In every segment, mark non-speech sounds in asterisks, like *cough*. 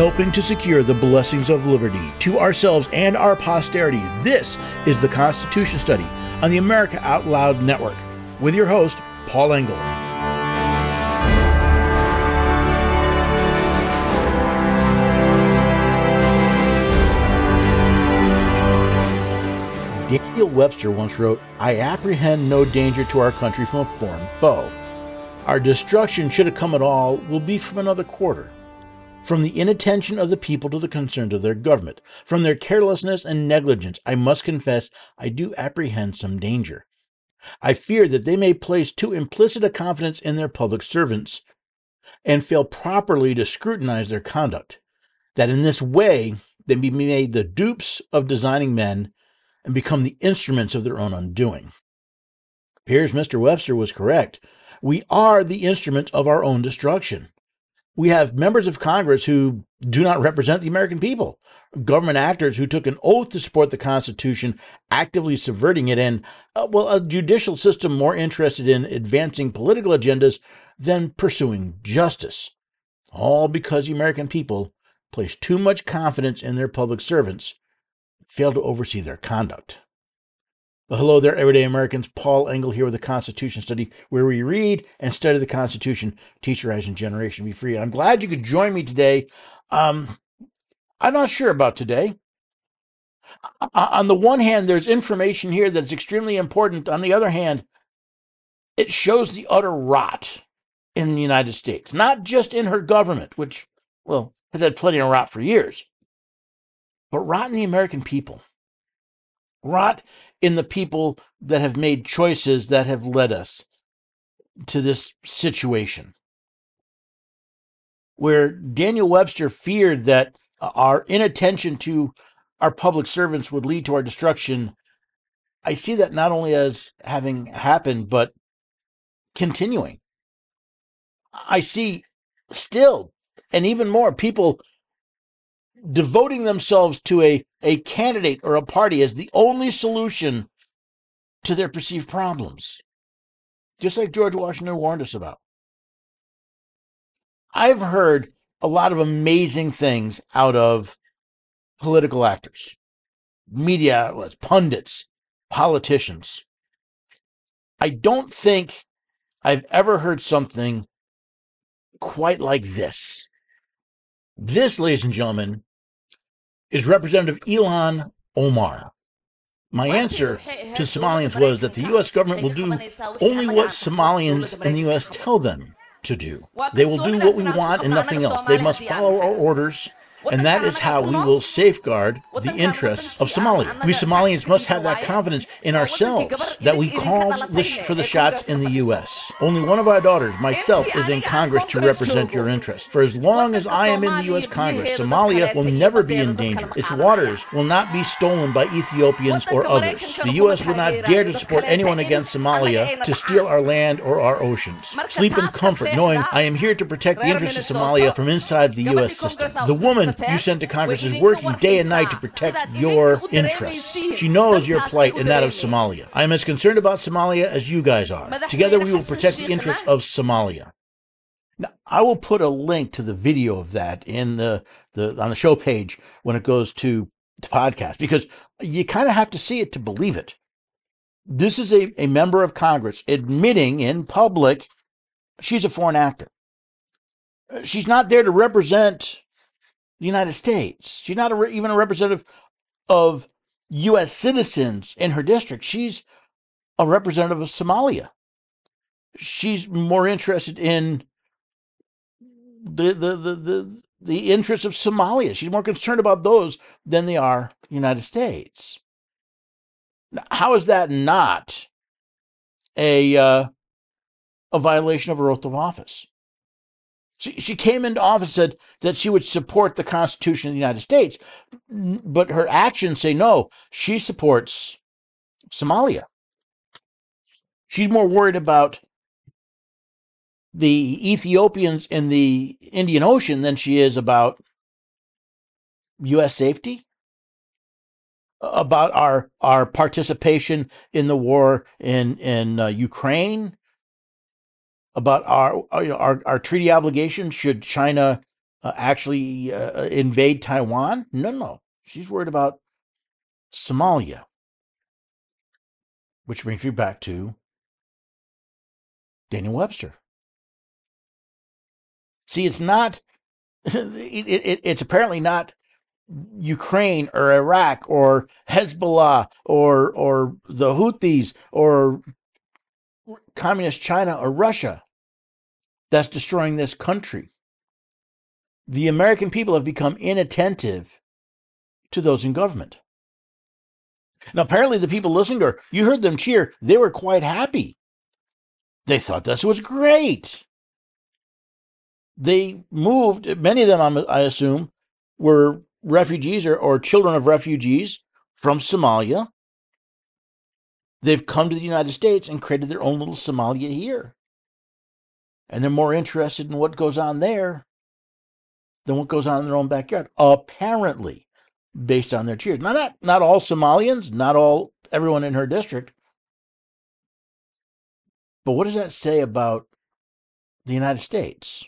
helping to secure the blessings of liberty to ourselves and our posterity. This is the Constitution Study on the America Out Loud Network with your host, Paul Engel. Daniel Webster once wrote, I apprehend no danger to our country from a foreign foe. Our destruction, should it come at all, will be from another quarter. From the inattention of the people to the concerns of their government, from their carelessness and negligence, I must confess I do apprehend some danger. I fear that they may place too implicit a confidence in their public servants and fail properly to scrutinize their conduct, that in this way they may be made the dupes of designing men and become the instruments of their own undoing. Appears Mr. Webster was correct. We are the instruments of our own destruction. We have members of Congress who do not represent the American people, government actors who took an oath to support the Constitution, actively subverting it, and, uh, well, a judicial system more interested in advancing political agendas than pursuing justice. All because the American people place too much confidence in their public servants, fail to oversee their conduct. Well, hello there, everyday Americans. Paul Engel here with the Constitution Study, where we read and study the Constitution, teach, rise, and generation be free. I'm glad you could join me today. Um, I'm not sure about today. On the one hand, there's information here that's extremely important. On the other hand, it shows the utter rot in the United States, not just in her government, which, well, has had plenty of rot for years, but rot in the American people. Rot in the people that have made choices that have led us to this situation. Where Daniel Webster feared that uh, our inattention to our public servants would lead to our destruction, I see that not only as having happened, but continuing. I see still, and even more, people devoting themselves to a, a candidate or a party as the only solution to their perceived problems, just like George Washington warned us about. I've heard a lot of amazing things out of political actors, media outlets, pundits, politicians. I don't think I've ever heard something quite like this. This, ladies and gentlemen, is Representative Ilhan Omar. My answer to Somalians was that the U.S. government will do only what Somalians in the U.S. tell them to do. They will do what we want and nothing else. They must follow our orders and that is how we will safeguard the interests of Somalia. We Somalians must have that confidence in ourselves that we call for the shots in the U.S. Only one of our daughters, myself, is in Congress to represent your interests. For as long as I am in the U.S. Congress, Somalia will never be in danger. Its waters will not be stolen by Ethiopians or others. The U.S. will not dare to support anyone against Somalia to steal our land or our oceans. Sleep in comfort knowing I am here to protect the interests of Somalia from inside the U.S. system. The woman you sent to Congress is working day and night to protect your interests. She knows your plight and that of Somalia. I am as concerned about Somalia as you guys are. Together we will protect the interests of Somalia. Now, I will put a link to the video of that in the, the on the show page when it goes to the podcast because you kind of have to see it to believe it. This is a, a member of Congress admitting in public she's a foreign actor. Uh, she's not there to represent the United States. She's not a, even a representative of U.S. citizens in her district. She's a representative of Somalia. She's more interested in the the the the, the interests of Somalia. She's more concerned about those than they are the United States. Now, how is that not a uh, a violation of her oath of office? She, she came into office said that she would support the Constitution of the United States, but her actions say no, she supports Somalia. She's more worried about the Ethiopians in the Indian Ocean than she is about U.S. safety, about our our participation in the war in in uh, Ukraine, about our, our our treaty obligations should China uh, actually uh, invade Taiwan. No, no. She's worried about Somalia. Which brings me back to Daniel Webster. See, it's not, *laughs* it, it, it's apparently not Ukraine or Iraq or Hezbollah or or the Houthis or communist China or Russia that's destroying this country. The American people have become inattentive to those in government. Now, apparently, the people listening to her, you heard them cheer. They were quite happy. They thought this was great. They moved, many of them, I assume, were refugees or, or children of refugees from Somalia. They've come to the United States and created their own little Somalia here. And they're more interested in what goes on there than what goes on in their own backyard, apparently, based on their cheers. Now, not, not all Somalians, not all everyone in her district. But what does that say about the United States?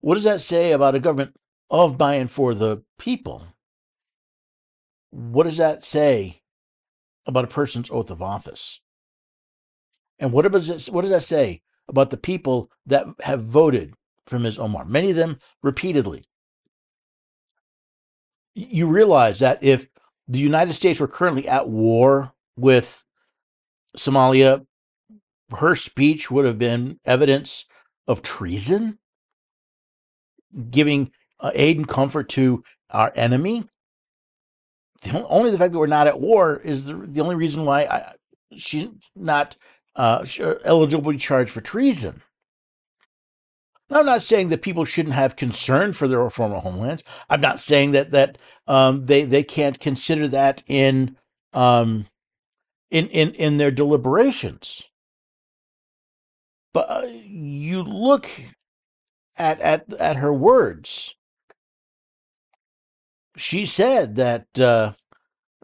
What does that say about a government of, by, and for the people? What does that say about a person's oath of office? And what does, it, what does that say about the people that have voted for Ms. Omar? Many of them repeatedly. You realize that if the United States were currently at war with Somalia, her speech would have been evidence of treason, giving uh, aid and comfort to our enemy. Only the fact that we're not at war is the, the only reason why I, she's not uh, uh eligible to be charged for treason. I'm not saying that people shouldn't have concern for their former homelands. I'm not saying that that um, they they can't consider that in um, in in in their deliberations. But uh, you look at at at her words. She said that uh,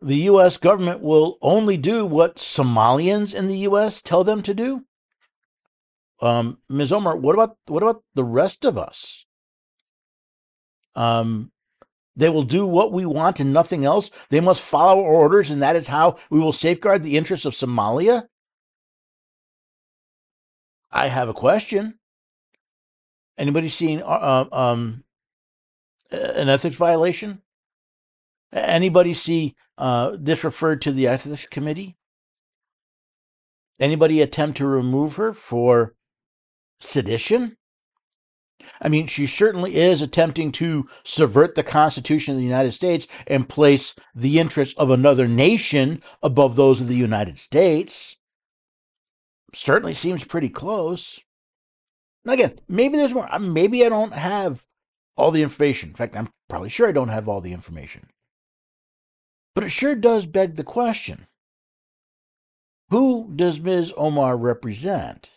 the U.S. government will only do what Somalians in the U.S. tell them to do. Um, Ms. Omar, what about what about the rest of us? Um, they will do what we want and nothing else. They must follow orders, and that is how we will safeguard the interests of Somalia. I have a question. Anybody seen uh, um, an ethics violation? Anybody see uh, this referred to the ethics committee? Anybody attempt to remove her for sedition? I mean, she certainly is attempting to subvert the Constitution of the United States and place the interests of another nation above those of the United States certainly seems pretty close. Now, again, maybe there's more. Maybe I don't have all the information. In fact, I'm probably sure I don't have all the information. But it sure does beg the question who does Ms. Omar represent?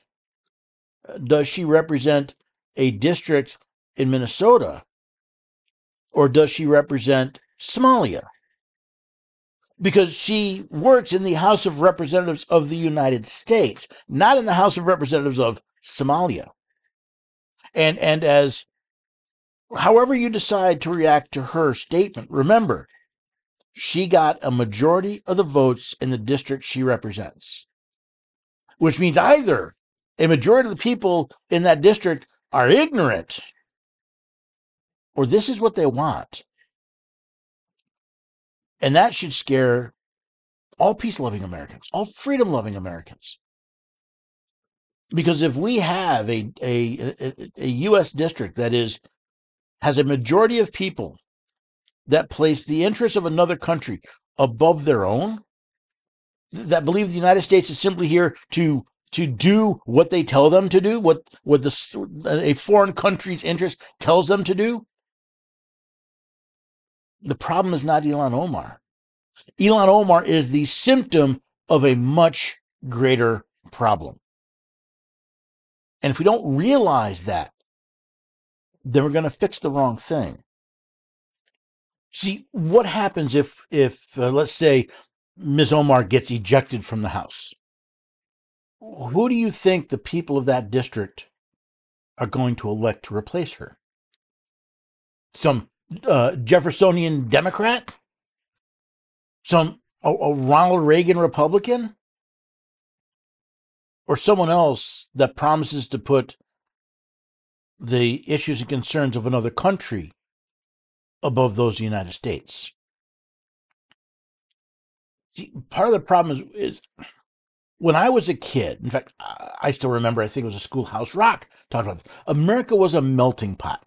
Does she represent a district in Minnesota? Or does she represent Somalia? because she works in the House of Representatives of the United States, not in the House of Representatives of Somalia. And and as however you decide to react to her statement, remember, she got a majority of the votes in the district she represents. Which means either a majority of the people in that district are ignorant or this is what they want. And that should scare all peace loving Americans, all freedom loving Americans. Because if we have a, a, a, a, U.S. district that is has a majority of people that place the interests of another country above their own, that believe the United States is simply here to to do what they tell them to do, what what the a foreign country's interest tells them to do, the problem is not Ilhan Omar. Ilhan Omar is the symptom of a much greater problem. And if we don't realize that, then we're going to fix the wrong thing. See, what happens if, if uh, let's say, Ms. Omar gets ejected from the House? Who do you think the people of that district are going to elect to replace her? some uh, Jeffersonian Democrat, some a, a Ronald Reagan Republican, or someone else that promises to put the issues and concerns of another country above those of the United States. See, part of the problem is, is when I was a kid, in fact, I still remember, I think it was a Schoolhouse Rock talked about this. America was a melting pot.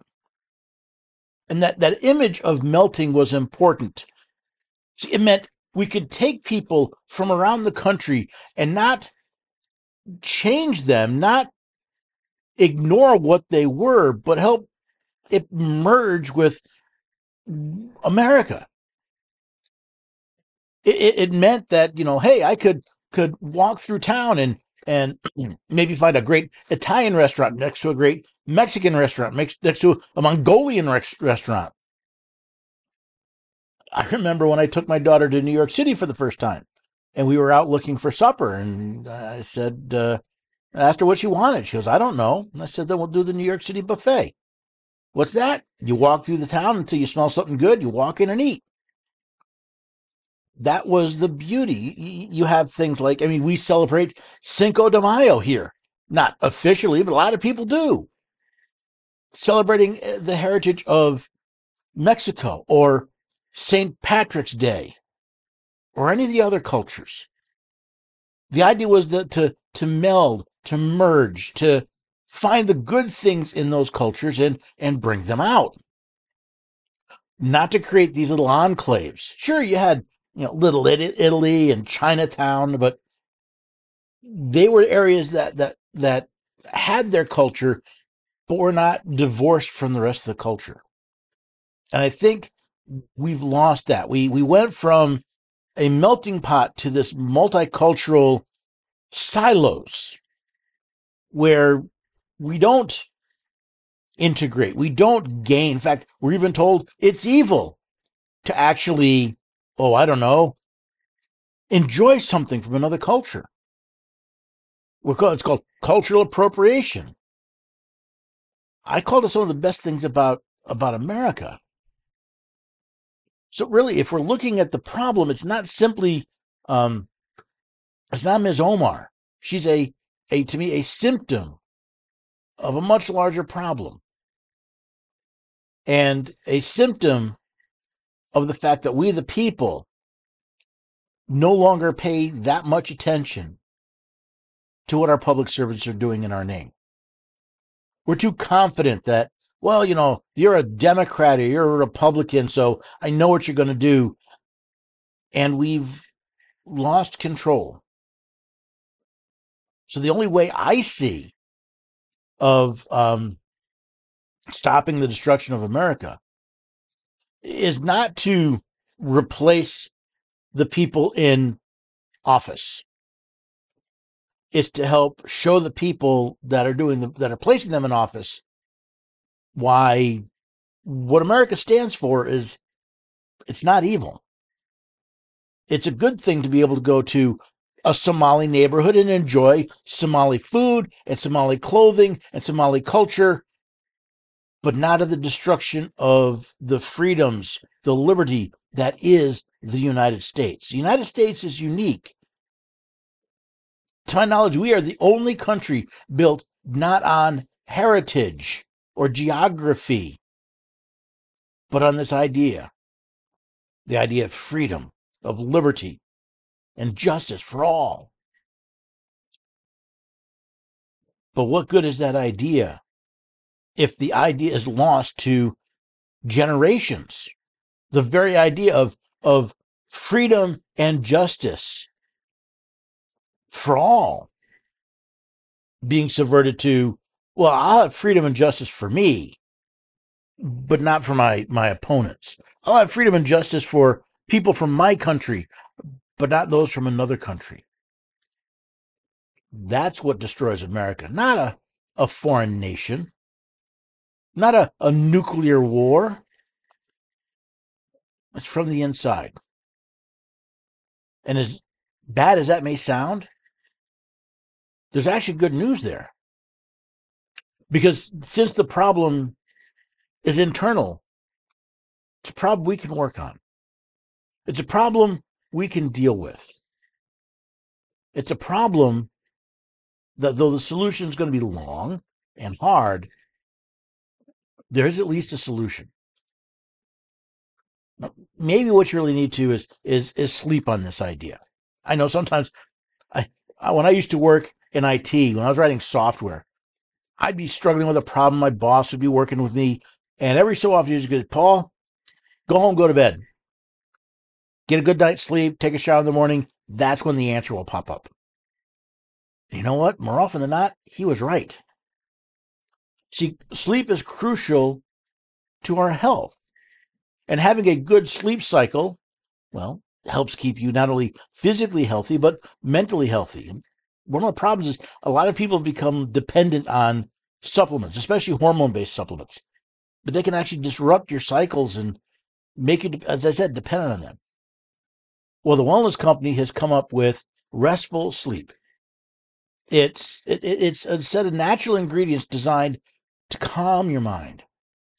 And that, that image of melting was important. See, it meant we could take people from around the country and not change them, not ignore what they were, but help it merge with America. It, it, it meant that, you know, hey, I could could walk through town and and *clears throat* maybe find a great Italian restaurant next to a great Mexican restaurant next to a Mongolian restaurant. I remember when I took my daughter to New York City for the first time, and we were out looking for supper, and I said, uh, I asked her what she wanted. She goes, I don't know. I said, then we'll do the New York City buffet. What's that? You walk through the town until you smell something good, you walk in and eat that was the beauty. You have things like, I mean, we celebrate Cinco de Mayo here, not officially, but a lot of people do. Celebrating eh, the heritage of Mexico or St. Patrick's Day or any of the other cultures. The idea was that to, to meld, to merge, to find the good things in those cultures and, and bring them out. Not to create these little enclaves. Sure, you had you know, Little Italy and Chinatown, but they were areas that that that had their culture, but were not divorced from the rest of the culture. And I think we've lost that. We we went from a melting pot to this multicultural silos where we don't integrate, we don't gain. In fact, we're even told it's evil to actually oh, I don't know, enjoy something from another culture. We're called, it's called cultural appropriation. I call it some of the best things about, about America. So really, if we're looking at the problem, it's not simply, um, it's not Ms. Omar. She's a, a, to me, a symptom of a much larger problem and a symptom of the fact that we, the people, no longer pay that much attention to what our public servants are doing in our name. We're too confident that, well, you know, you're a Democrat or you're a Republican, so I know what you're going to do. And we've lost control. So the only way I see of um, stopping the destruction of America is not to replace the people in office. It's to help show the people that are doing the, that are placing them in office why what America stands for is it's not evil. It's a good thing to be able to go to a Somali neighborhood and enjoy Somali food and Somali clothing and Somali culture but not of the destruction of the freedoms, the liberty that is the United States. The United States is unique. To my knowledge, we are the only country built not on heritage or geography, but on this idea the idea of freedom, of liberty, and justice for all. But what good is that idea if the idea is lost to generations. The very idea of, of freedom and justice for all being subverted to, well, I'll have freedom and justice for me, but not for my, my opponents. I'll have freedom and justice for people from my country, but not those from another country. That's what destroys America, not a, a foreign nation not a, a nuclear war. It's from the inside. And as bad as that may sound, there's actually good news there. Because since the problem is internal, It's a problem we can work on. It's a problem we can deal with. It's a problem that though the solution is going to be long and hard, there's at least a solution. Maybe what you really need to is is is sleep on this idea. I know sometimes I, I when I used to work in IT, when I was writing software, I'd be struggling with a problem. My boss would be working with me, and every so often he'd go, Paul, go home, go to bed. Get a good night's sleep, take a shower in the morning. That's when the answer will pop up. You know what? More often than not, he was right. See, sleep is crucial to our health. And having a good sleep cycle, well, helps keep you not only physically healthy, but mentally healthy. One of the problems is a lot of people become dependent on supplements, especially hormone based supplements. But they can actually disrupt your cycles and make you, as I said, dependent on them. Well, the Wellness Company has come up with restful sleep. It's it, it's a set of natural ingredients designed to calm your mind,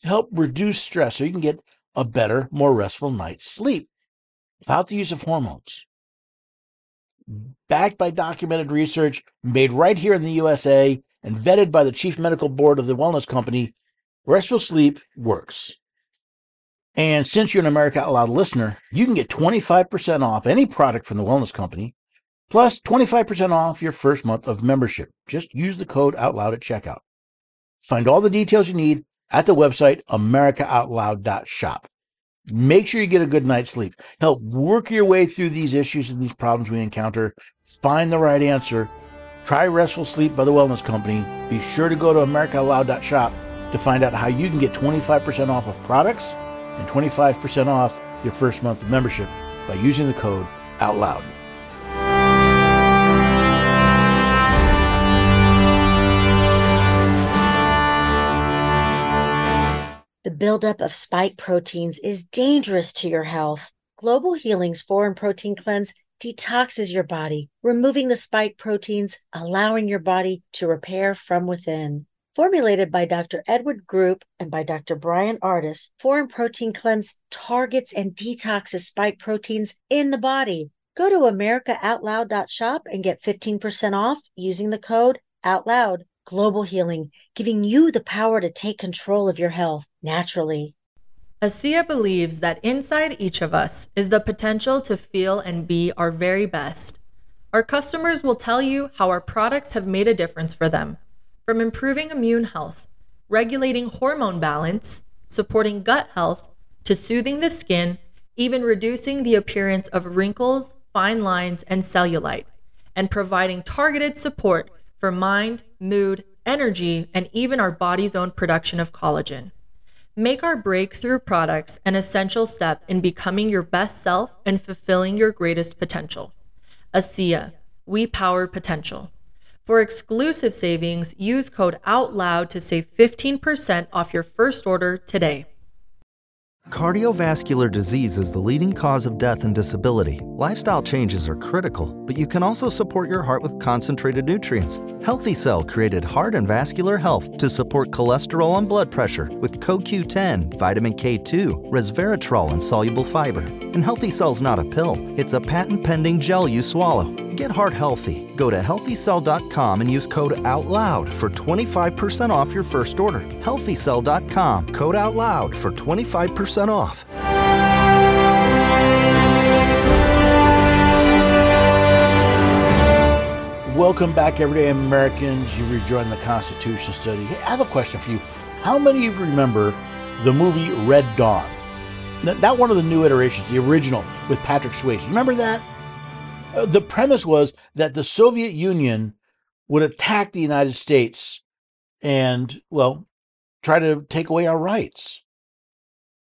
to help reduce stress, so you can get a better, more restful night's sleep without the use of hormones. Backed by documented research made right here in the USA and vetted by the chief medical board of the wellness company, restful sleep works. And since you're an America Out Loud listener, you can get 25% off any product from the wellness company, plus 25% off your first month of membership. Just use the code OUTLOUD at checkout. Find all the details you need at the website americaoutloud.shop. Make sure you get a good night's sleep. Help work your way through these issues and these problems we encounter. Find the right answer. Try Restful Sleep by the Wellness Company. Be sure to go to americaoutloud.shop to find out how you can get 25% off of products and 25% off your first month of membership by using the code OUTLOUD. The buildup of spike proteins is dangerous to your health. Global Healing's Foreign Protein Cleanse detoxes your body, removing the spike proteins, allowing your body to repair from within. Formulated by Dr. Edward Group and by Dr. Bryan Ardis, Foreign Protein Cleanse targets and detoxes spike proteins in the body. Go to americaoutloud.shop and get 15% off using the code OUTLOUD. Global Healing, giving you the power to take control of your health naturally. ASEA believes that inside each of us is the potential to feel and be our very best. Our customers will tell you how our products have made a difference for them, from improving immune health, regulating hormone balance, supporting gut health, to soothing the skin, even reducing the appearance of wrinkles, fine lines, and cellulite, and providing targeted support for mind, mood, energy, and even our body's own production of collagen. Make our breakthrough products an essential step in becoming your best self and fulfilling your greatest potential. ASEA, we power potential. For exclusive savings, use code OUTLOUD to save 15% off your first order today. Cardiovascular disease is the leading cause of death and disability. Lifestyle changes are critical, but you can also support your heart with concentrated nutrients. Healthy Cell created Heart and Vascular Health to support cholesterol and blood pressure with CoQ10, vitamin K2, resveratrol, and soluble fiber. And Healthy Cell's not a pill, it's a patent pending gel you swallow. Get heart healthy. Go to healthycell.com and use code OUTLOUD for 25% off your first order. Healthycell.com, code OUTLOUD for 25% off. Welcome back, everyday Americans. You rejoin the Constitution study. Hey, I have a question for you. How many of you remember the movie Red Dawn? Not one of the new iterations, the original with Patrick Swayze. Remember that? Uh, the premise was that the Soviet Union would attack the United States and, well, try to take away our rights.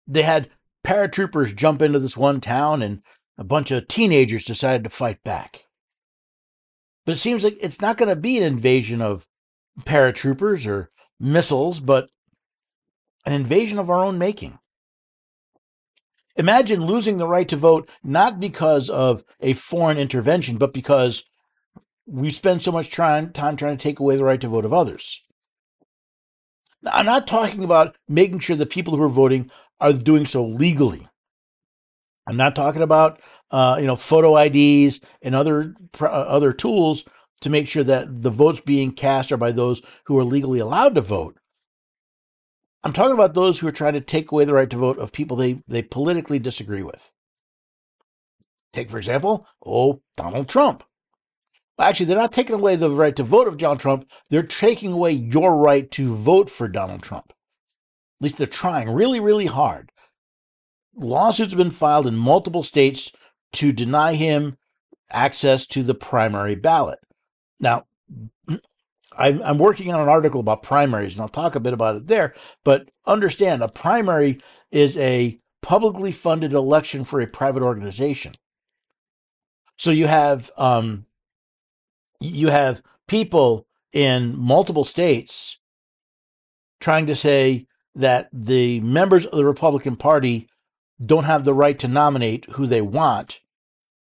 They had paratroopers jump into this one town, and a bunch of teenagers decided to fight back. But it seems like it's not going to be an invasion of paratroopers or missiles, but an invasion of our own making. Imagine losing the right to vote not because of a foreign intervention, but because we spend so much trying, time trying to take away the right to vote of others. Now, I'm not talking about making sure the people who are voting are doing so legally. I'm not talking about uh, you know photo IDs and other uh, other tools to make sure that the votes being cast are by those who are legally allowed to vote. I'm talking about those who are trying to take away the right to vote of people they, they politically disagree with. Take, for example, oh, Donald Trump. Actually, they're not taking away the right to vote of Donald Trump. They're taking away your right to vote for Donald Trump. At least they're trying really, really hard. Lawsuits have been filed in multiple states to deny him access to the primary ballot. Now, I'm, I'm working on an article about primaries, and I'll talk a bit about it there. But understand, a primary is a publicly funded election for a private organization. So you have um, you have people in multiple states trying to say that the members of the Republican Party don't have the right to nominate who they want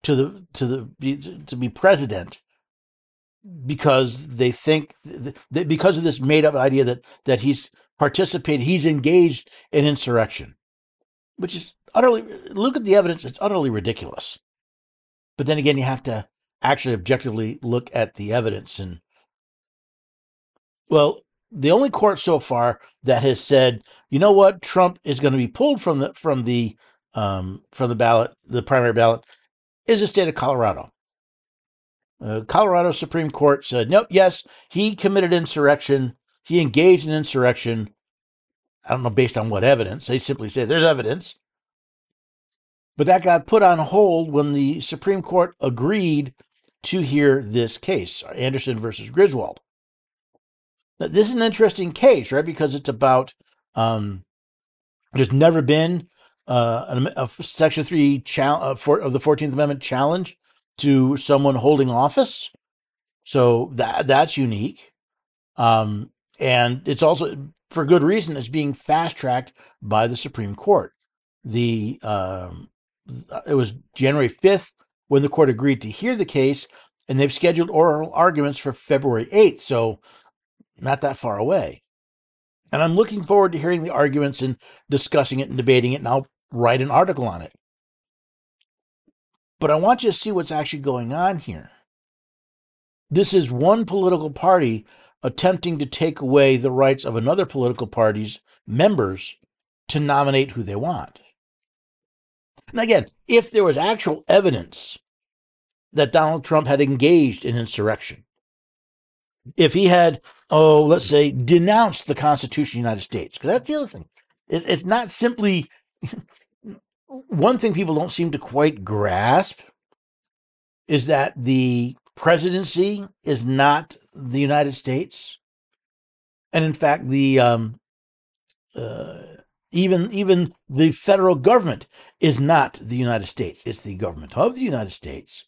to the to the to be president because they think that because of this made up idea that that he's participated he's engaged in insurrection which is utterly look at the evidence it's utterly ridiculous. But then again you have to actually objectively look at the evidence and well the only court so far that has said you know what? Trump is going to be pulled from the from the um, from the ballot the primary ballot is the state of colorado uh, colorado supreme court said nope yes he committed insurrection he engaged in insurrection i don't know based on what evidence they simply say there's evidence but that got put on hold when the Supreme Court agreed to hear this case, Anderson versus Griswold. Now, this is an interesting case, right? Because it's about um, there's never been uh, a, a Section Three uh, for, of the Fourteenth Amendment challenge to someone holding office, so that that's unique, um, and it's also for good reason. It's being fast tracked by the Supreme Court. The um, it was January fifth when the court agreed to hear the case, and they've scheduled oral arguments for February 8th, so not that far away. And I'm looking forward to hearing the arguments and discussing it and debating it, and I'll write an article on it. But I want you to see what's actually going on here. This is one political party attempting to take away the rights of another political party's members to nominate who they want. And again, if there was actual evidence that Donald Trump had engaged in insurrection, if he had, oh, let's say, denounced the Constitution of the United States, because that's the other thing. It's not simply *laughs* one thing people don't seem to quite grasp is that the presidency is not the United States. And in fact, the um, uh, even even the federal government is not the United States. It's the government of the United States.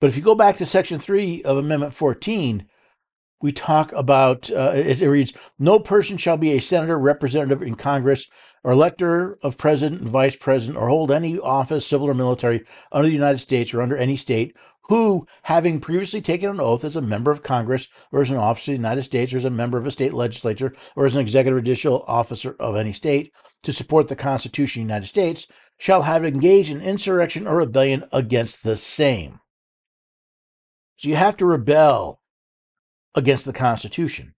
But if you go back to Section 3 of Amendment 14, we talk about, uh, it, it reads, no person shall be a senator, representative in Congress, or elector of president and vice president, or hold any office, civil or military, under the United States or under any state, who, having previously taken an oath as a member of Congress, or as an officer of the United States, or as a member of a state legislature, or as an executive judicial officer of any state, to support the Constitution of the United States, shall have engaged in insurrection or rebellion against the same. So you have to rebel against the Constitution.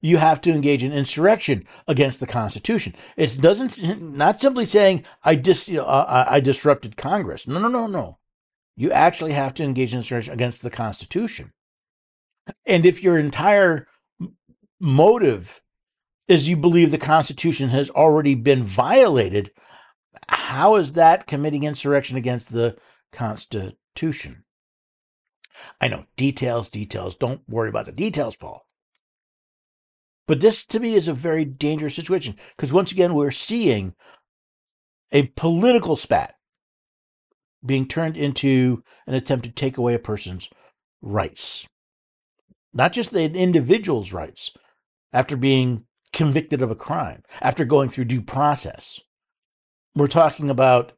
You have to engage in insurrection against the Constitution. It doesn't not simply saying I dis you know, uh, I disrupted Congress. No, no, no, no. You actually have to engage in insurrection against the Constitution. And if your entire motive is you believe the Constitution has already been violated, how is that committing insurrection against the Constitution? I know details, details. Don't worry about the details, Paul. But this to me is a very dangerous situation because once again, we're seeing a political spat being turned into an attempt to take away a person's rights. Not just the individual's rights after being convicted of a crime, after going through due process. We're talking about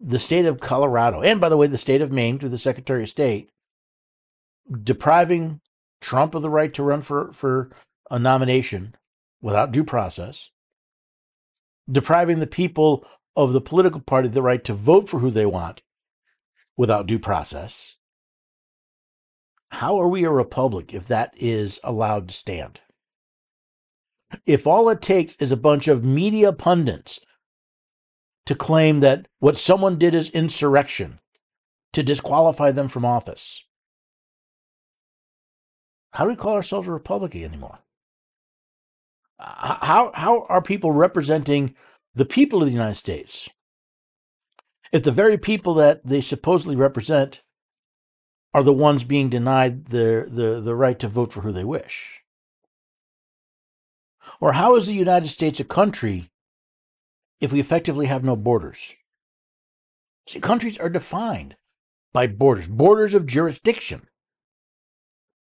the state of Colorado, and by the way, the state of Maine through the Secretary of State, depriving Trump of the right to run for, for a nomination without due process, depriving the people of the political party the right to vote for who they want without due process. How are we a republic if that is allowed to stand? If all it takes is a bunch of media pundits to claim that what someone did is insurrection, to disqualify them from office, how do we call ourselves a republic anymore? How, how are people representing the people of the United States if the very people that they supposedly represent are the ones being denied the, the, the right to vote for who they wish? Or how is the United States a country if we effectively have no borders? See, countries are defined by borders, borders of jurisdiction.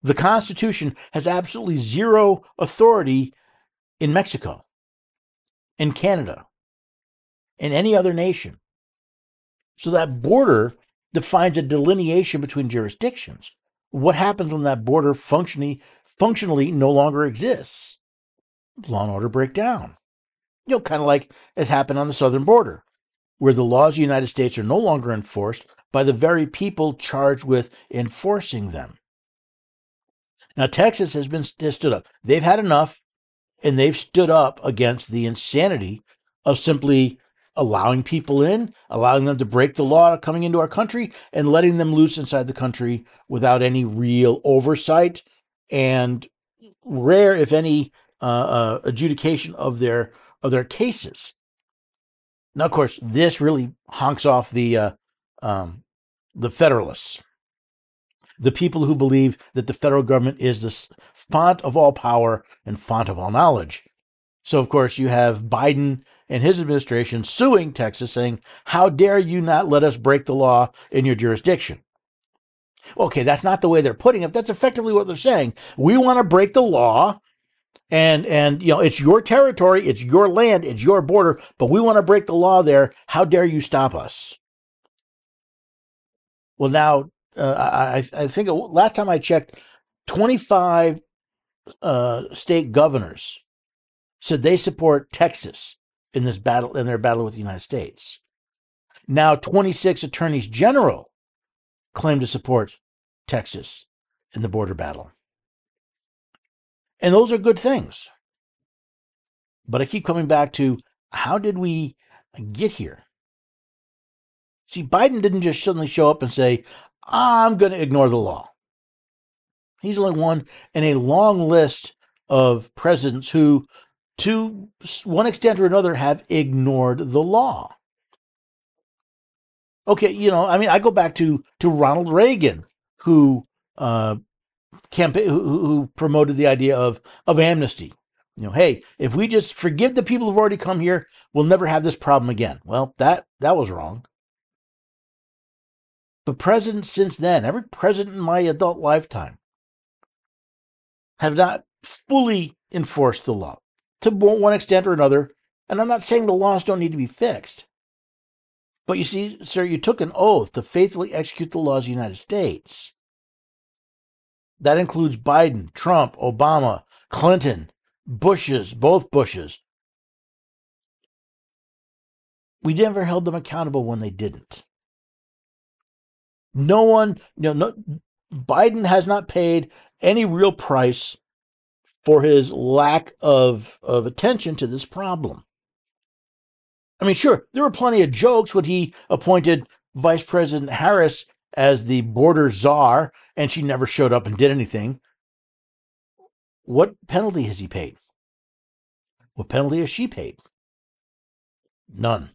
The Constitution has absolutely zero authority in Mexico, in Canada, in any other nation. So that border defines a delineation between jurisdictions. What happens when that border functionally functionally no longer exists? Law and order break down. You know, kind of like has happened on the southern border, where the laws of the United States are no longer enforced by the very people charged with enforcing them. Now, Texas has been has stood up. They've had enough, and they've stood up against the insanity of simply allowing people in, allowing them to break the law coming into our country, and letting them loose inside the country without any real oversight and rare, if any, uh, uh, adjudication of their of their cases. Now, of course, this really honks off the uh, um, the Federalists the people who believe that the federal government is the font of all power and font of all knowledge. So, of course, you have Biden and his administration suing Texas, saying, How dare you not let us break the law in your jurisdiction? Okay, that's not the way they're putting it. That's effectively what they're saying. We want to break the law and and you know it's your territory it's your land it's your border but we want to break the law there how dare you stop us well now uh, I, I think last time I checked, 25 uh, state governors said they support Texas in this battle in their battle with the United States. Now 26 attorneys general claim to support Texas in the border battle. And those are good things. But I keep coming back to how did we get here? See, Biden didn't just suddenly show up and say, I'm going to ignore the law. He's only one in a long list of presidents who, to one extent or another, have ignored the law. Okay, you know, I mean, I go back to to Ronald Reagan, who uh, campaign, who, who promoted the idea of of amnesty. You know, hey, if we just forgive the people who've already come here, we'll never have this problem again. Well, that that was wrong. But presidents since then, every president in my adult lifetime, have not fully enforced the law to one extent or another. And I'm not saying the laws don't need to be fixed. But you see, sir, you took an oath to faithfully execute the laws of the United States. That includes Biden, Trump, Obama, Clinton, Bushes, both Bushes. We never held them accountable when they didn't. No one, you know, no, Biden has not paid any real price for his lack of, of attention to this problem. I mean, sure, there were plenty of jokes when he appointed Vice President Harris as the border czar and she never showed up and did anything. What penalty has he paid? What penalty has she paid? None.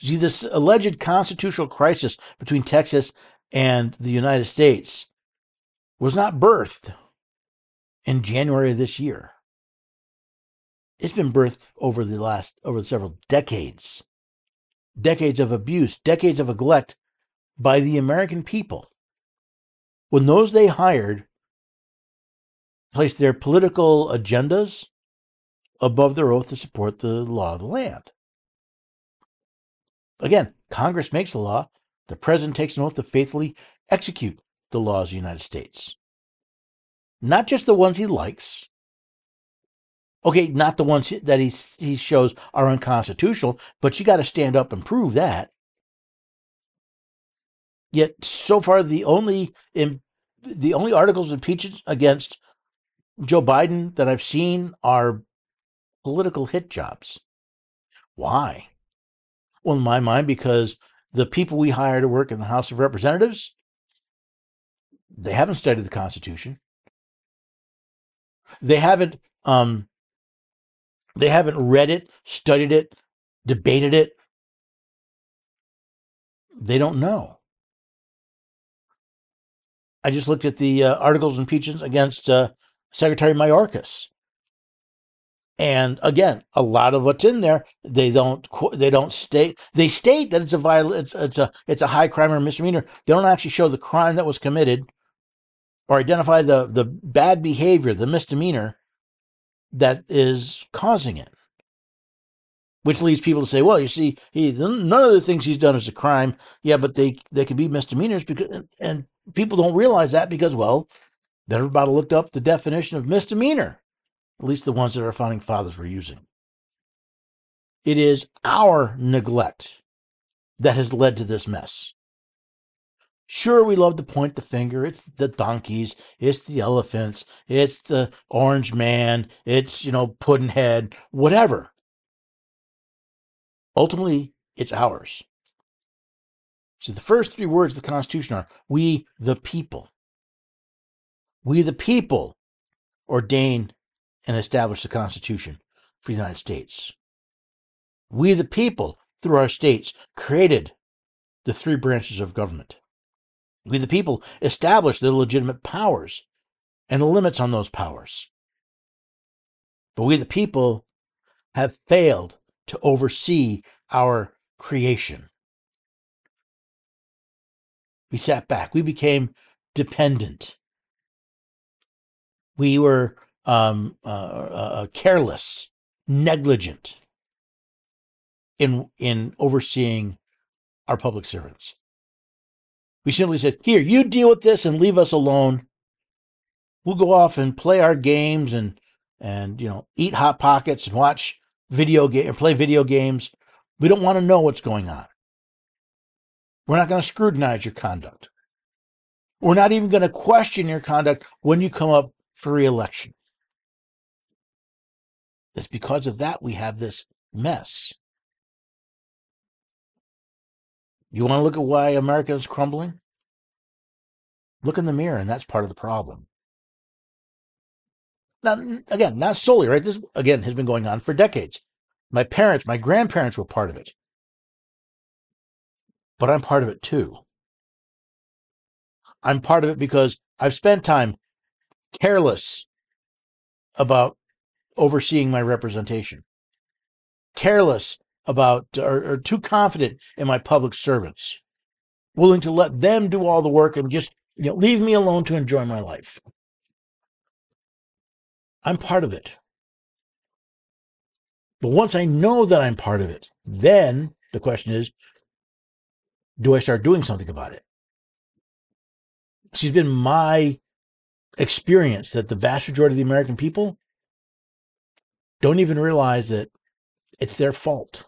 See, this alleged constitutional crisis between Texas and the United States was not birthed in January of this year. It's been birthed over the last over several decades. Decades of abuse, decades of neglect by the American people. When those they hired placed their political agendas above their oath to support the law of the land. Again, Congress makes the law. The president takes an oath to faithfully execute the laws of the United States. Not just the ones he likes, Okay, not the ones that he he shows are unconstitutional, but you got to stand up and prove that. Yet so far, the only in, the only articles impeachment against Joe Biden that I've seen are political hit jobs. Why? Well, in my mind, because the people we hire to work in the House of Representatives, they haven't studied the Constitution. They haven't um, they haven't read it, studied it, debated it. They don't know. I just looked at the uh, articles and impeachment against uh, Secretary Mayorkas. And again, a lot of what's in there, they don't they don't state they state that it's a viol it's, it's a it's a high crime or misdemeanor. They don't actually show the crime that was committed or identify the the bad behavior, the misdemeanor that is causing it. Which leads people to say, well, you see, he none of the things he's done is a crime. Yeah, but they they can be misdemeanors because and people don't realize that because well, everybody looked up the definition of misdemeanor, at least the ones that our founding fathers were using. It is our neglect that has led to this mess. Sure, we love to point the finger. It's the donkeys, it's the elephants, it's the orange man, it's, you know, Puddinhead, whatever. Ultimately, it's ours. So the first three words of the Constitution are we the people. We the people ordain and establish the Constitution for the United States. We the people, through our states, created the three branches of government. We the people establish the legitimate powers and the limits on those powers. But we the people have failed to oversee our creation. We sat back. We became dependent. We were um, uh, uh, uh, careless, negligent in in overseeing our public servants. We simply said, "Here, you deal with this and leave us alone. We'll go off and play our games and and you know eat hot pockets and watch video game and play video games. We don't want to know what's going on. We're not going to scrutinize your conduct. We're not even going to question your conduct when you come up for reelection. It's because of that we have this mess. You want to look at why America is crumbling? Look in the mirror, and that's part of the problem. Now, again, not solely, right? This, again, has been going on for decades. My parents, my grandparents were part of it. But I'm part of it too. I'm part of it because I've spent time careless about overseeing my representation, careless about, or, or too confident in my public servants, willing to let them do all the work and just you know, leave me alone to enjoy my life. I'm part of it. But once I know that I'm part of it, then the question is do I start doing something about it? She's been my experience that the vast majority of the American people don't even realize that it's their fault.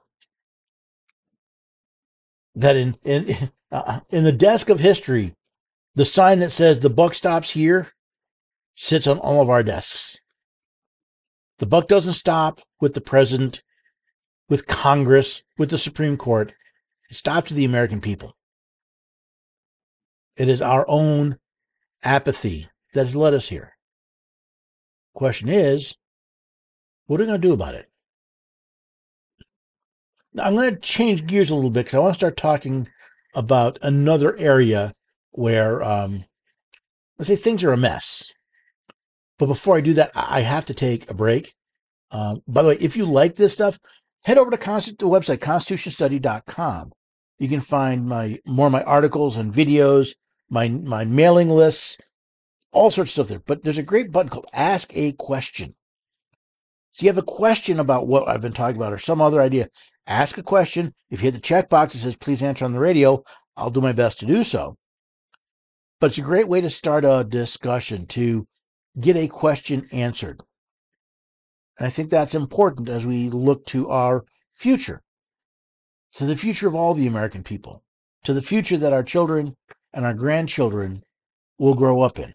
That in in *laughs* uh, in the desk of history, the sign that says the buck stops here sits on all of our desks. The buck doesn't stop with the president, with Congress, with the Supreme Court. It stops with the American people. It is our own apathy that has led us here. Question is, what are we going to do about it? I'm going to change gears a little bit because I want to start talking about another area where, um, let's say, things are a mess. But before I do that, I have to take a break. Uh, by the way, if you like this stuff, head over to the website constitutionstudy.com. You can find my more of my articles and videos, my my mailing lists, all sorts of stuff there. But there's a great button called Ask a Question. So you have a question about what I've been talking about or some other idea, ask a question. If you hit the checkbox that says please answer on the radio, I'll do my best to do so. But it's a great way to start a discussion, to get a question answered. And I think that's important as we look to our future, to the future of all the American people, to the future that our children and our grandchildren will grow up in.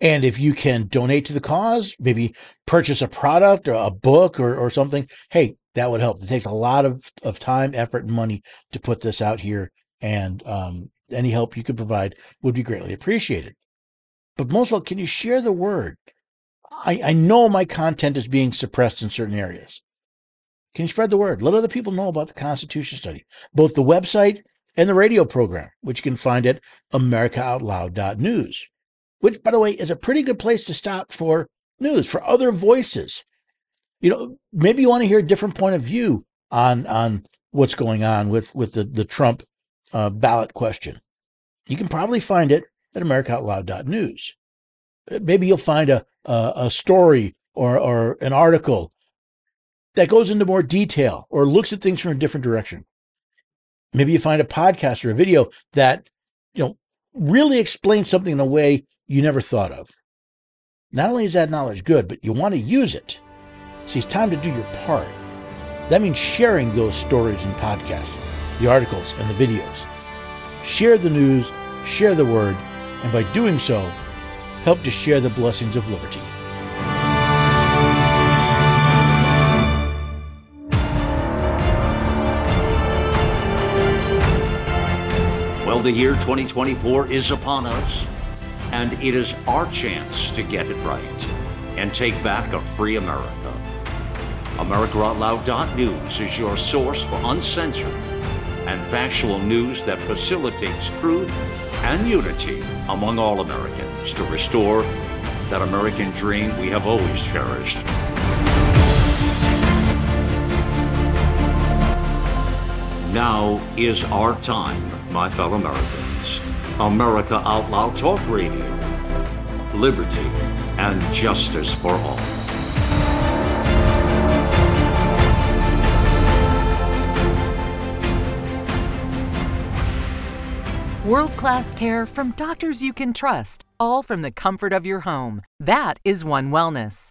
And if you can donate to the cause, maybe purchase a product or a book or, or something, hey, that would help. It takes a lot of, of time, effort, and money to put this out here. And um, any help you could provide would be greatly appreciated. But most of all, can you share the word? I, I know my content is being suppressed in certain areas. Can you spread the word? Let other people know about the Constitution Study, both the website and the radio program, which you can find at AmericaOutloud.news, which, by the way, is a pretty good place to stop for news, for other voices. You know, maybe you want to hear a different point of view on on what's going on with with the the Trump uh, ballot question. You can probably find it at AmericaOutloud.news. Uh, maybe you'll find a, a, a story or, or an article that goes into more detail or looks at things from a different direction. Maybe you find a podcast or a video that, you know, really explains something in a way you never thought of. Not only is that knowledge good, but you want to use it. See, it's time to do your part. That means sharing those stories and podcasts, the articles and the videos. Share the news, share the word, and by doing so, help to share the blessings of liberty. Well, the year 2024 is upon us, and it is our chance to get it right and take back a free America. AmericaOutloud.news is your source for uncensored and factual news that facilitates truth and unity among all Americans to restore that American dream we have always cherished. Now is our time, my fellow Americans. America Out Loud Talk Radio. Liberty and justice for all. World class care from doctors you can trust, all from the comfort of your home. That is One Wellness.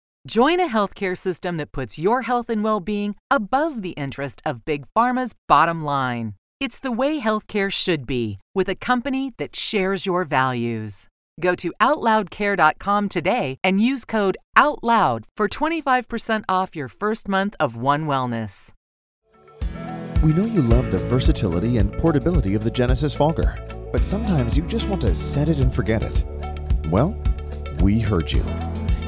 Join a healthcare system that puts your health and well being above the interest of Big Pharma's bottom line. It's the way healthcare should be, with a company that shares your values. Go to OutLoudCare.com today and use code OUTLOUD for 25% off your first month of One Wellness. We know you love the versatility and portability of the Genesis Fogger, but sometimes you just want to set it and forget it. Well, we heard you.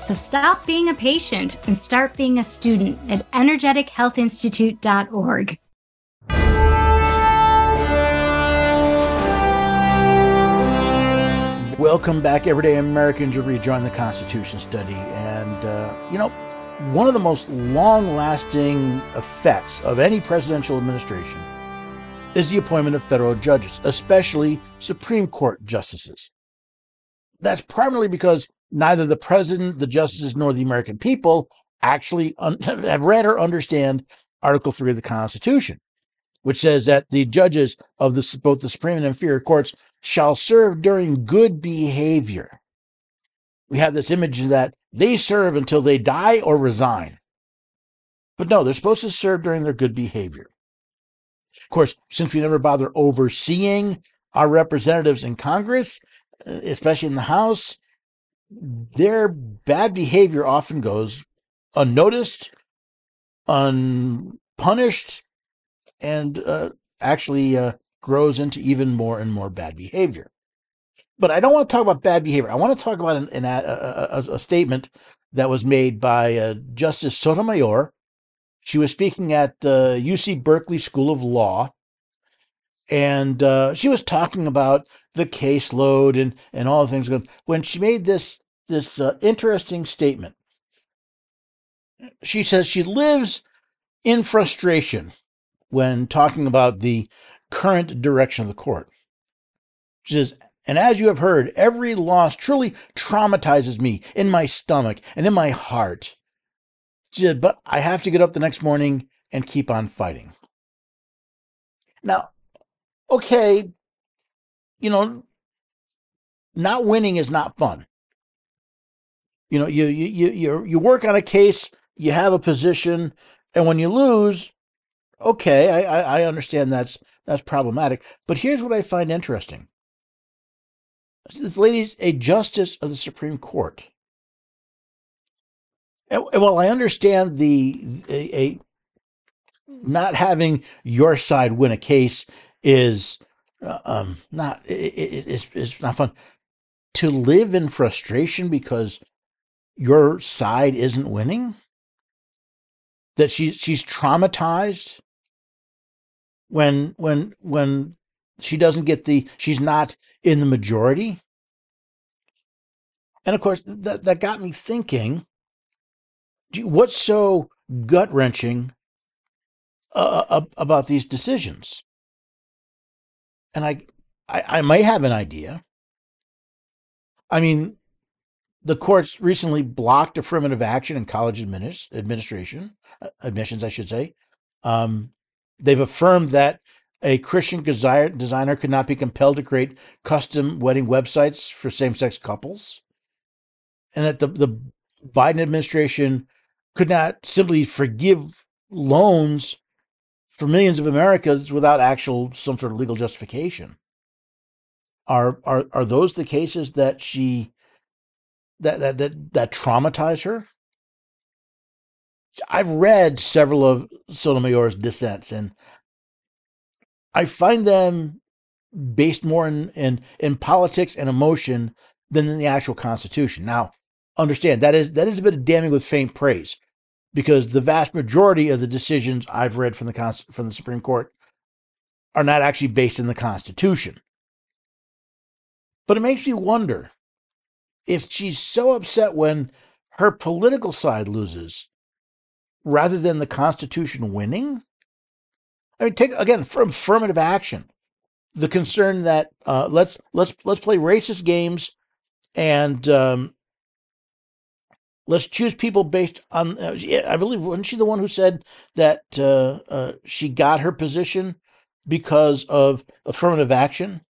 So stop being a patient and start being a student at energetichealthinstitute.org. Welcome back, everyday Americans. You've rejoined the Constitution study. And, uh, you know, one of the most long lasting effects of any presidential administration is the appointment of federal judges, especially Supreme Court justices. That's primarily because neither the president, the justices, nor the American people actually un- *laughs* have read or understand Article 3 of the Constitution, which says that the judges of the, both the Supreme and inferior courts shall serve during good behavior. we have this image that they serve until they die or resign. But no, they're supposed to serve during their good behavior. Of course, since we never bother overseeing our representatives in Congress, uh, especially in the House, their bad behavior often goes unnoticed, unpunished, and uh, actually uh, grows into even more and more bad behavior. But I don't want to talk about bad behavior. I want to talk about an, an, a, a, a, statement that was made by uh, Justice Sotomayor. She was speaking at uh, UC Berkeley School of Law, and uh, she was talking about the caseload and, and all the things. When she made this this uh, interesting statement, she says she lives in frustration when talking about the current direction of the court. She says, and as you have heard, every loss truly traumatizes me in my stomach and in my heart. She said, but I have to get up the next morning and keep on fighting. Now, okay, you know, not winning is not fun. You know, you you you you you work on a case, you have a position, and when you lose, okay, I, I understand that's that's problematic. But here's what I find interesting. This lady's a justice of the Supreme Court. And, and while I understand the a, not having your side win a case is uh, um, not it, it, it's, it's not fun. To live in frustration because your side isn't winning? That she she's traumatized? When when when she doesn't get the she's not in the majority? And of course that that got me thinking what's so gut wrenching uh, about these decisions. And I, I i may have an idea. I mean the courts recently blocked affirmative action in college administ- administration uh, admissions, I should say. Um, they've affirmed that a Christian desire, designer could not be compelled to create custom wedding websites for same-sex couples, and that the the Biden administration could not simply forgive loans for millions of Americans without actual some sort of legal justification. Are are are those the cases that she that that that, that traumatize her. I've read several of Sotomayor's dissents, and I find them based more in, in in politics and emotion than in the actual Constitution. Now, understand that is that is a bit of damning with faint praise, because the vast majority of the decisions I've read from the from the Supreme Court are not actually based in the Constitution. But it makes me wonder if she's so upset when her political side loses rather than the Constitution winning? I mean, take again from affirmative action, the concern that uh, let's let's let's play racist games and um, let's choose people based on. Uh, I believe wasn't she the one who said that uh, uh she got her position because of affirmative action?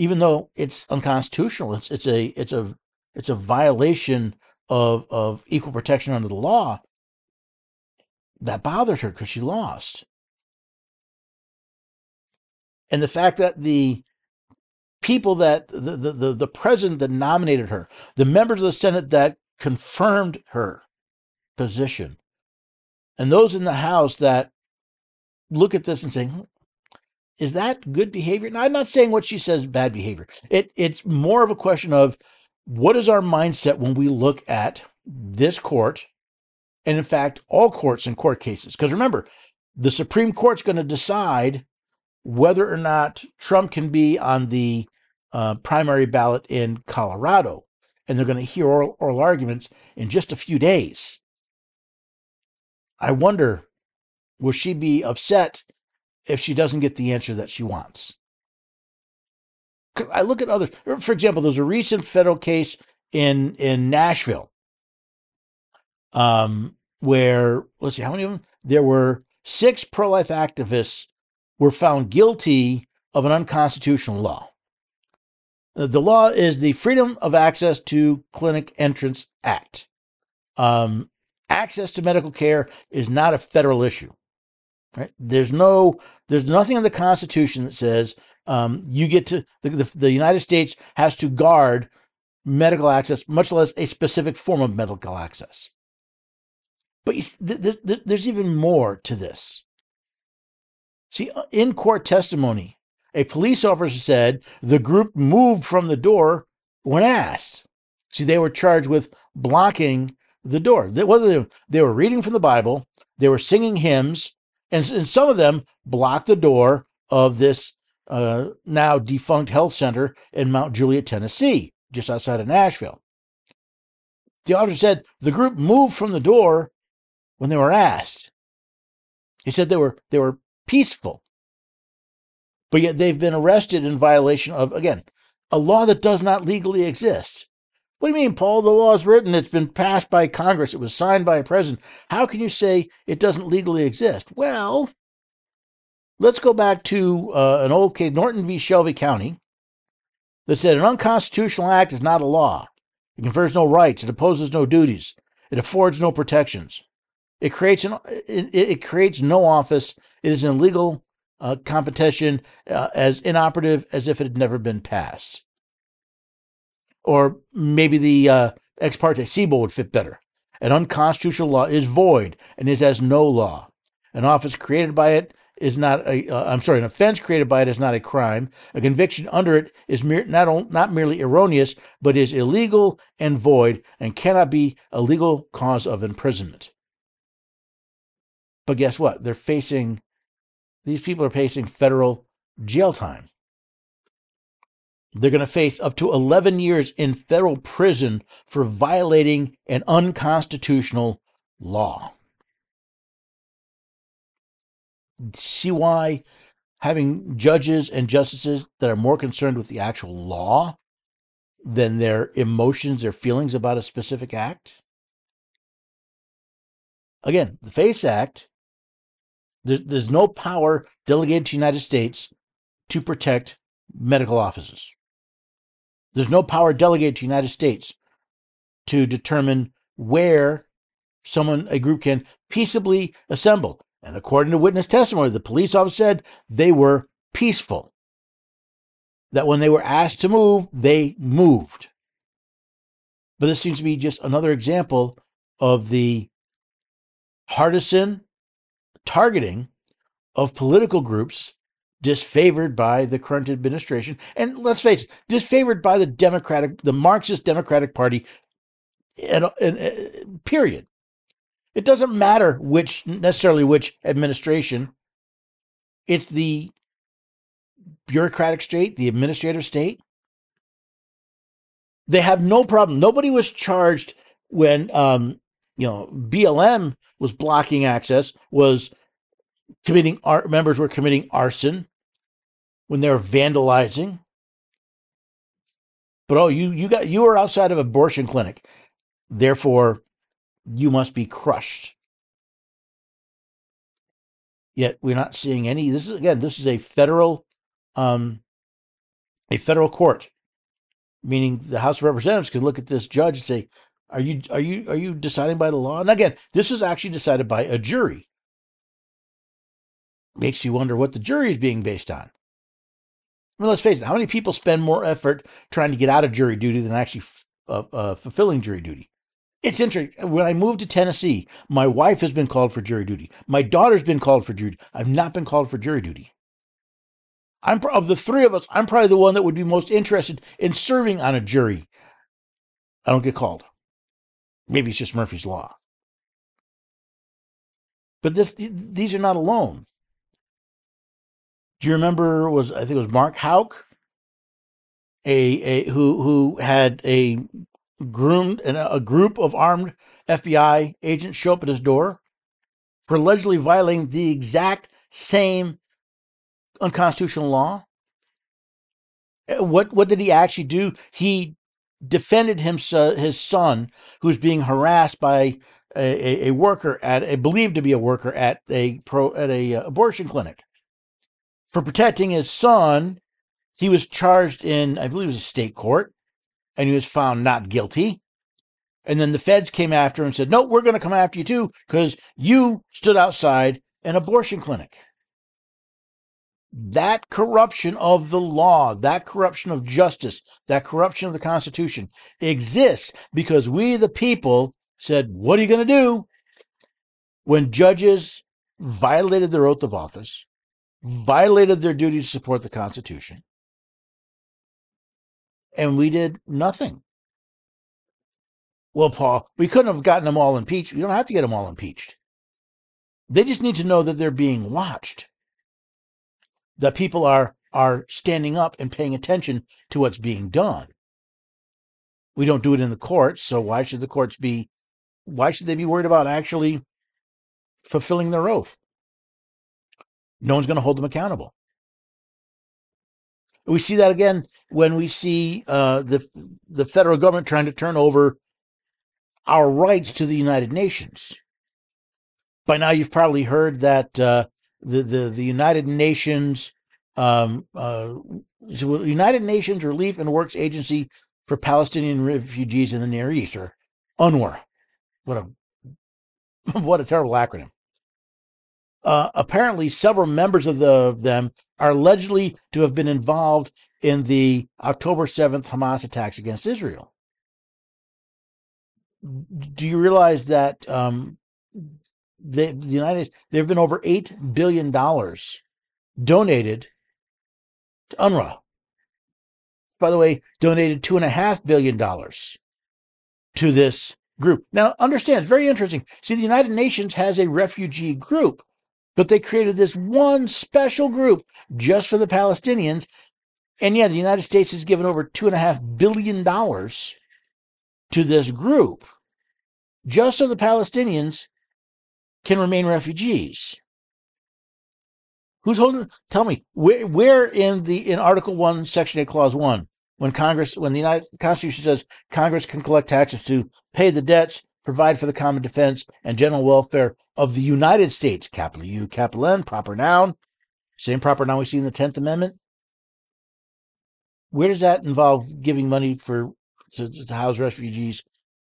even though it's unconstitutional, it's it's a it's a it's a violation of of equal protection under the law. That bothered her because she lost. And the fact that the people that the, the, the, the president that nominated her, the members of the Senate that confirmed her position, and those in the House that look at this and say, hmm, is that good behavior? Now, I'm not saying what she says is bad behavior. It it's more of a question of what is our mindset when we look at this court, and in fact, all courts and court cases. Because remember, the Supreme Court's going to decide whether or not Trump can be on the uh, primary ballot in Colorado, and they're going to hear oral, oral arguments in just a few days. I wonder, will she be upset if she doesn't get the answer that she wants. I look at others. For example, there's a recent federal case in in Nashville, um, where let's see how many of them there were six pro-life activists were found guilty of an unconstitutional law. Uh, The law is the Freedom of Access to Clinic Entrance Act. Um, access to medical care is not a federal issue. Right? There's no, there's nothing in the Constitution that says um, you get to the, the the United States has to guard medical access, much less a specific form of medical access. But th- th- th- there's even more to this. See, uh, in court testimony, a police officer said the group moved from the door when asked. See, they were charged with blocking the door. They, whether they, they were reading from the Bible, they were singing hymns, and, and some of them blocked the door of this uh, now defunct health center in Mount Juliet, Tennessee, just outside of Nashville. The officer said the group moved from the door when they were asked. He said they were they were peaceful, but yet they've been arrested in violation of again a law that does not legally exist. What do you mean, Paul? The law is written. It's been passed by Congress. It was signed by a president. How can you say it doesn't legally exist? Well, let's go back to uh, an old case, Norton v. Shelby County, that said an unconstitutional act is not a law. It confers no rights. It imposes no duties. It affords no protections. It creates an it, it creates no office. It is an illegal uh, competition uh, as inoperative as if it had never been passed. Or maybe the uh, ex parte Siebold would fit better. An unconstitutional law is void and is as no law. An office created by it is not a. Uh, I'm sorry, an offense created by it is not a crime. A conviction under it is mere, not not merely erroneous, but is illegal and void and cannot be a legal cause of imprisonment. But guess what? They're facing. These people are facing federal jail time. They're going to face up to 11 years in federal prison for violating an unconstitutional law. See why having judges and justices that are more concerned with the actual law than their emotions, their feelings about a specific act? Again, the FACE Act, there's, there's no power delegated to the United States to protect medical offices. There's no power delegated to the United States to determine where someone, a group can peaceably assemble. And according to witness testimony, the police officer said they were peaceful. That when they were asked to move, they moved. But this seems to be just another example of the partisan targeting of political groups disfavored by the current administration. And let's face it, disfavored by the Democratic, the Marxist Democratic Party, and, and, uh, period. It doesn't matter which necessarily which administration. It's the bureaucratic state, the administrative state. They have no problem. Nobody was charged when um, you know BLM was blocking access, was committing ar- members were committing arson when they're vandalizing. But oh, you you got you were outside of abortion clinic, therefore you must be crushed. Yet we're not seeing any. This is again, this is a federal, um, a federal court, meaning the House of Representatives could look at this judge and say, "Are you are you are you deciding by the law?" And again, this was actually decided by a jury. Makes you wonder what the jury is being based on. I mean, let's face it. How many people spend more effort trying to get out of jury duty than actually uh, uh, fulfilling jury duty? It's interesting. When I moved to Tennessee, my wife has been called for jury duty. My daughter's been called for jury. I've not been called for jury duty. I'm of the three of us. I'm probably the one that would be most interested in serving on a jury. I don't get called. Maybe it's just Murphy's law. But this, these are not alone. Do you remember? Was I think it was Mark Houck, a, a who who had a groomed and a group of armed FBI agents show up at his door for allegedly violating the exact same unconstitutional law. Eh, what what did he actually do? He defended him, his son, who's being harassed by a, a, worker at a believed to be a worker at a pro at a uh, abortion clinic. For protecting his son, He was charged in, I believe it was a state court, and he was found not guilty. And then the feds came after him and said, No, we're going to come after you too because you stood outside an abortion clinic. That corruption of the law, that corruption of justice, that corruption of the Constitution exists because we, the people, said, What are you going to do when judges violated their oath of office, violated their duty to support the Constitution? And we did nothing. Well, Paul, we couldn't have gotten them all impeached. You don't have to get them all impeached. They just need to know that they're being watched. That people are are standing up and paying attention to what's being done. We don't do it in the courts, so why should the courts be why should they be worried about actually fulfilling their oath? No one's going to hold them accountable. We see that again when we see uh, the the federal government trying to turn over our rights to the United Nations. By now, you've probably heard that uh, the, the the United Nations um, uh, United Nations Relief and Works Agency for Palestinian Refugees in the Near East, or UNRWA. What a *laughs* what a terrible acronym. Uh, apparently, several members of, the, of them are allegedly to have been involved in the October 7th Hamas attacks against Israel do you realize that um, the, the United there have been over eight billion dollars donated to UNRWA. By the way, donated two and a half billion dollars to this group. Now, understand, it's very interesting. See, the United Nations has a refugee group, but they created this one special group just for the Palestinians. And yeah, the United States has given over two and a half billion dollars to this group just so the Palestinians can remain refugees. Who's holding? Tell me where, where in the in Article One, Section Eight, Clause One, when Congress, when the United Constitution says Congress can collect taxes to pay the debts, provide for the common defense and general welfare of the United States, capital U, capital N, proper noun, same proper noun we see in the Tenth Amendment. Where does that involve giving money for to, to house refugees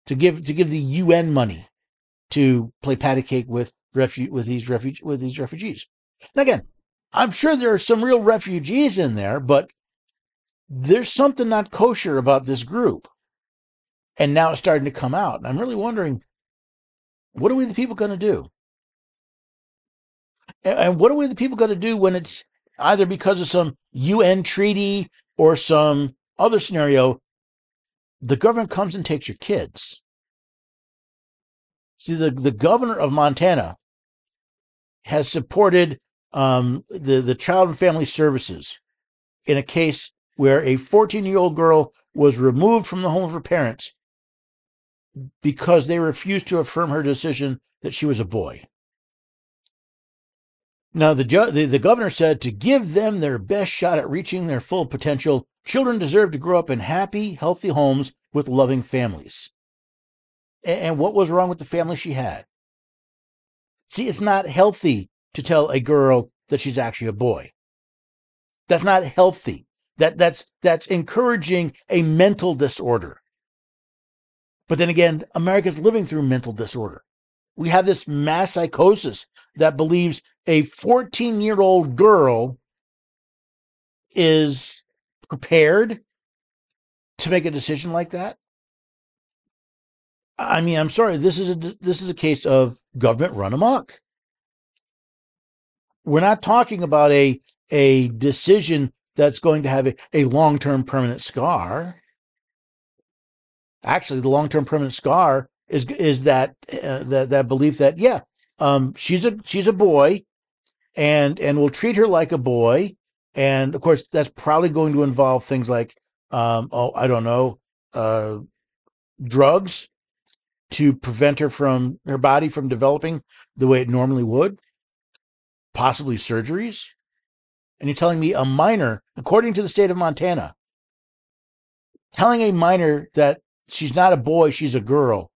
to give to give the UN money to play patty cake with refu- with these refuge with these refugees. And again, I'm sure there are some real refugees in there, but there's something not kosher about this group. And now it's starting to come out. And I'm really wondering, what are we the people going to do? And what are we the people going to do when it's either because of some UN treaty or some other scenario the government comes and takes your kids. See, the, the governor of Montana has supported um, the, the Child and Family Services in a case where a 14 year old girl was removed from the home of her parents because they refused to affirm her decision that she was a boy. Now, the, ju- the, the governor said to give them their best shot at reaching their full potential, Children deserve to grow up in happy, healthy homes with loving families. And what was wrong with the family she had? See, it's not healthy to tell a girl that she's actually a boy. That's not healthy. That that's that's encouraging a mental disorder. But then again, America's living through mental disorder. We have this mass psychosis that believes a 14 year old girl is prepared to make a decision like that? I mean, I'm sorry. This is a this is a case of government run amok. We're not talking about a a decision that's going to have a, a long term permanent scar. Actually, the long term permanent scar is is that uh, that that belief that yeah, um, she's a she's a boy, and and we'll treat her like a boy, and of course, that's probably going to involve things like, um, oh, I don't know, uh, drugs to prevent her from her body from developing the way it normally would, possibly surgeries. And you're telling me a minor, according to the state of Montana, telling a minor that she's not a boy, she's a girl,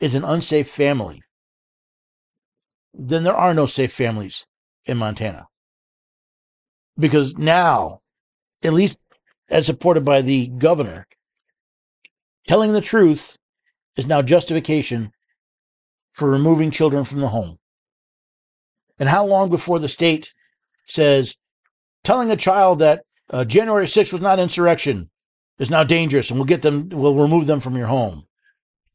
is an unsafe family. Then there are no safe families in Montana because now at least as supported by the governor, telling the truth is now justification for removing children from the home. And how long before the state says telling a child that uh, January 6th was not insurrection is now dangerous and we'll get them, we'll remove them from your home?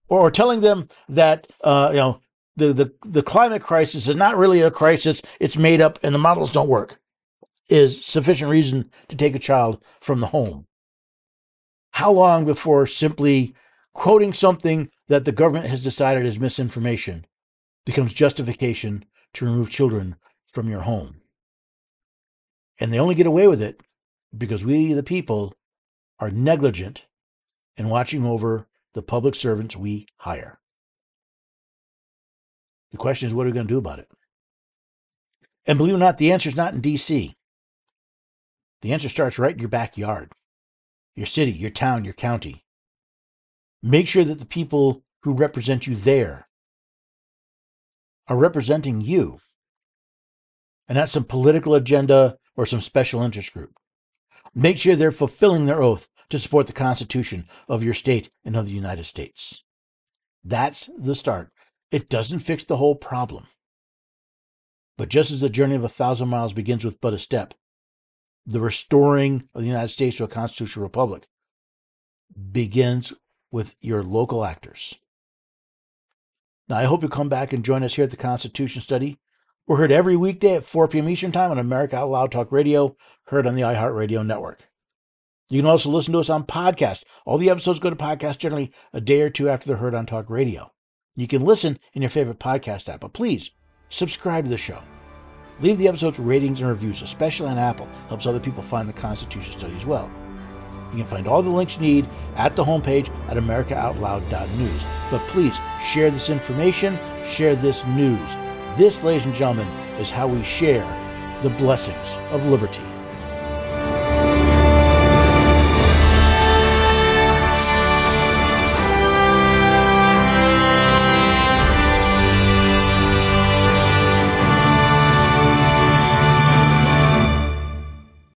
Or, telling them that, uh, you know, the, the, the climate crisis is not really a crisis, it's made up and the models don't work, is sufficient reason to take a child from the home. How long before simply quoting something that the government has decided is misinformation becomes justification to remove children from your home? And they only get away with it because we, the people, are negligent in watching over the public servants we hire. The question is, what are we going to do about it? And believe it or not, the answer is not in DC. The answer starts right in your backyard, your city, your town, your county. Make sure that the people who represent you there are representing you and not some political agenda or some special interest group. Make sure they're fulfilling their oath to support the Constitution of your state and of the United States. That's the start. It doesn't fix the whole problem. But just as the journey of a thousand miles begins with but a step, the restoring of the United States to a constitutional republic begins with your local actors. Now, I hope you come back and join us here at the Constitution Study. We're heard every weekday at 4 p.m. Eastern Time on America Out Loud Talk Radio, heard on the iHeartRadio network. You can also listen to us on podcast. All the episodes go to podcast generally a day or two after they're heard on Talk Radio. You can listen in your favorite podcast app, but please subscribe to the show. Leave the episodes ratings and reviews, especially on Apple. Helps other people find the Constitution Study as well. You can find all the links you need at the homepage at americaoutloud.news. But please share this information, share this news. This, ladies and gentlemen, is how we share the blessings of liberty.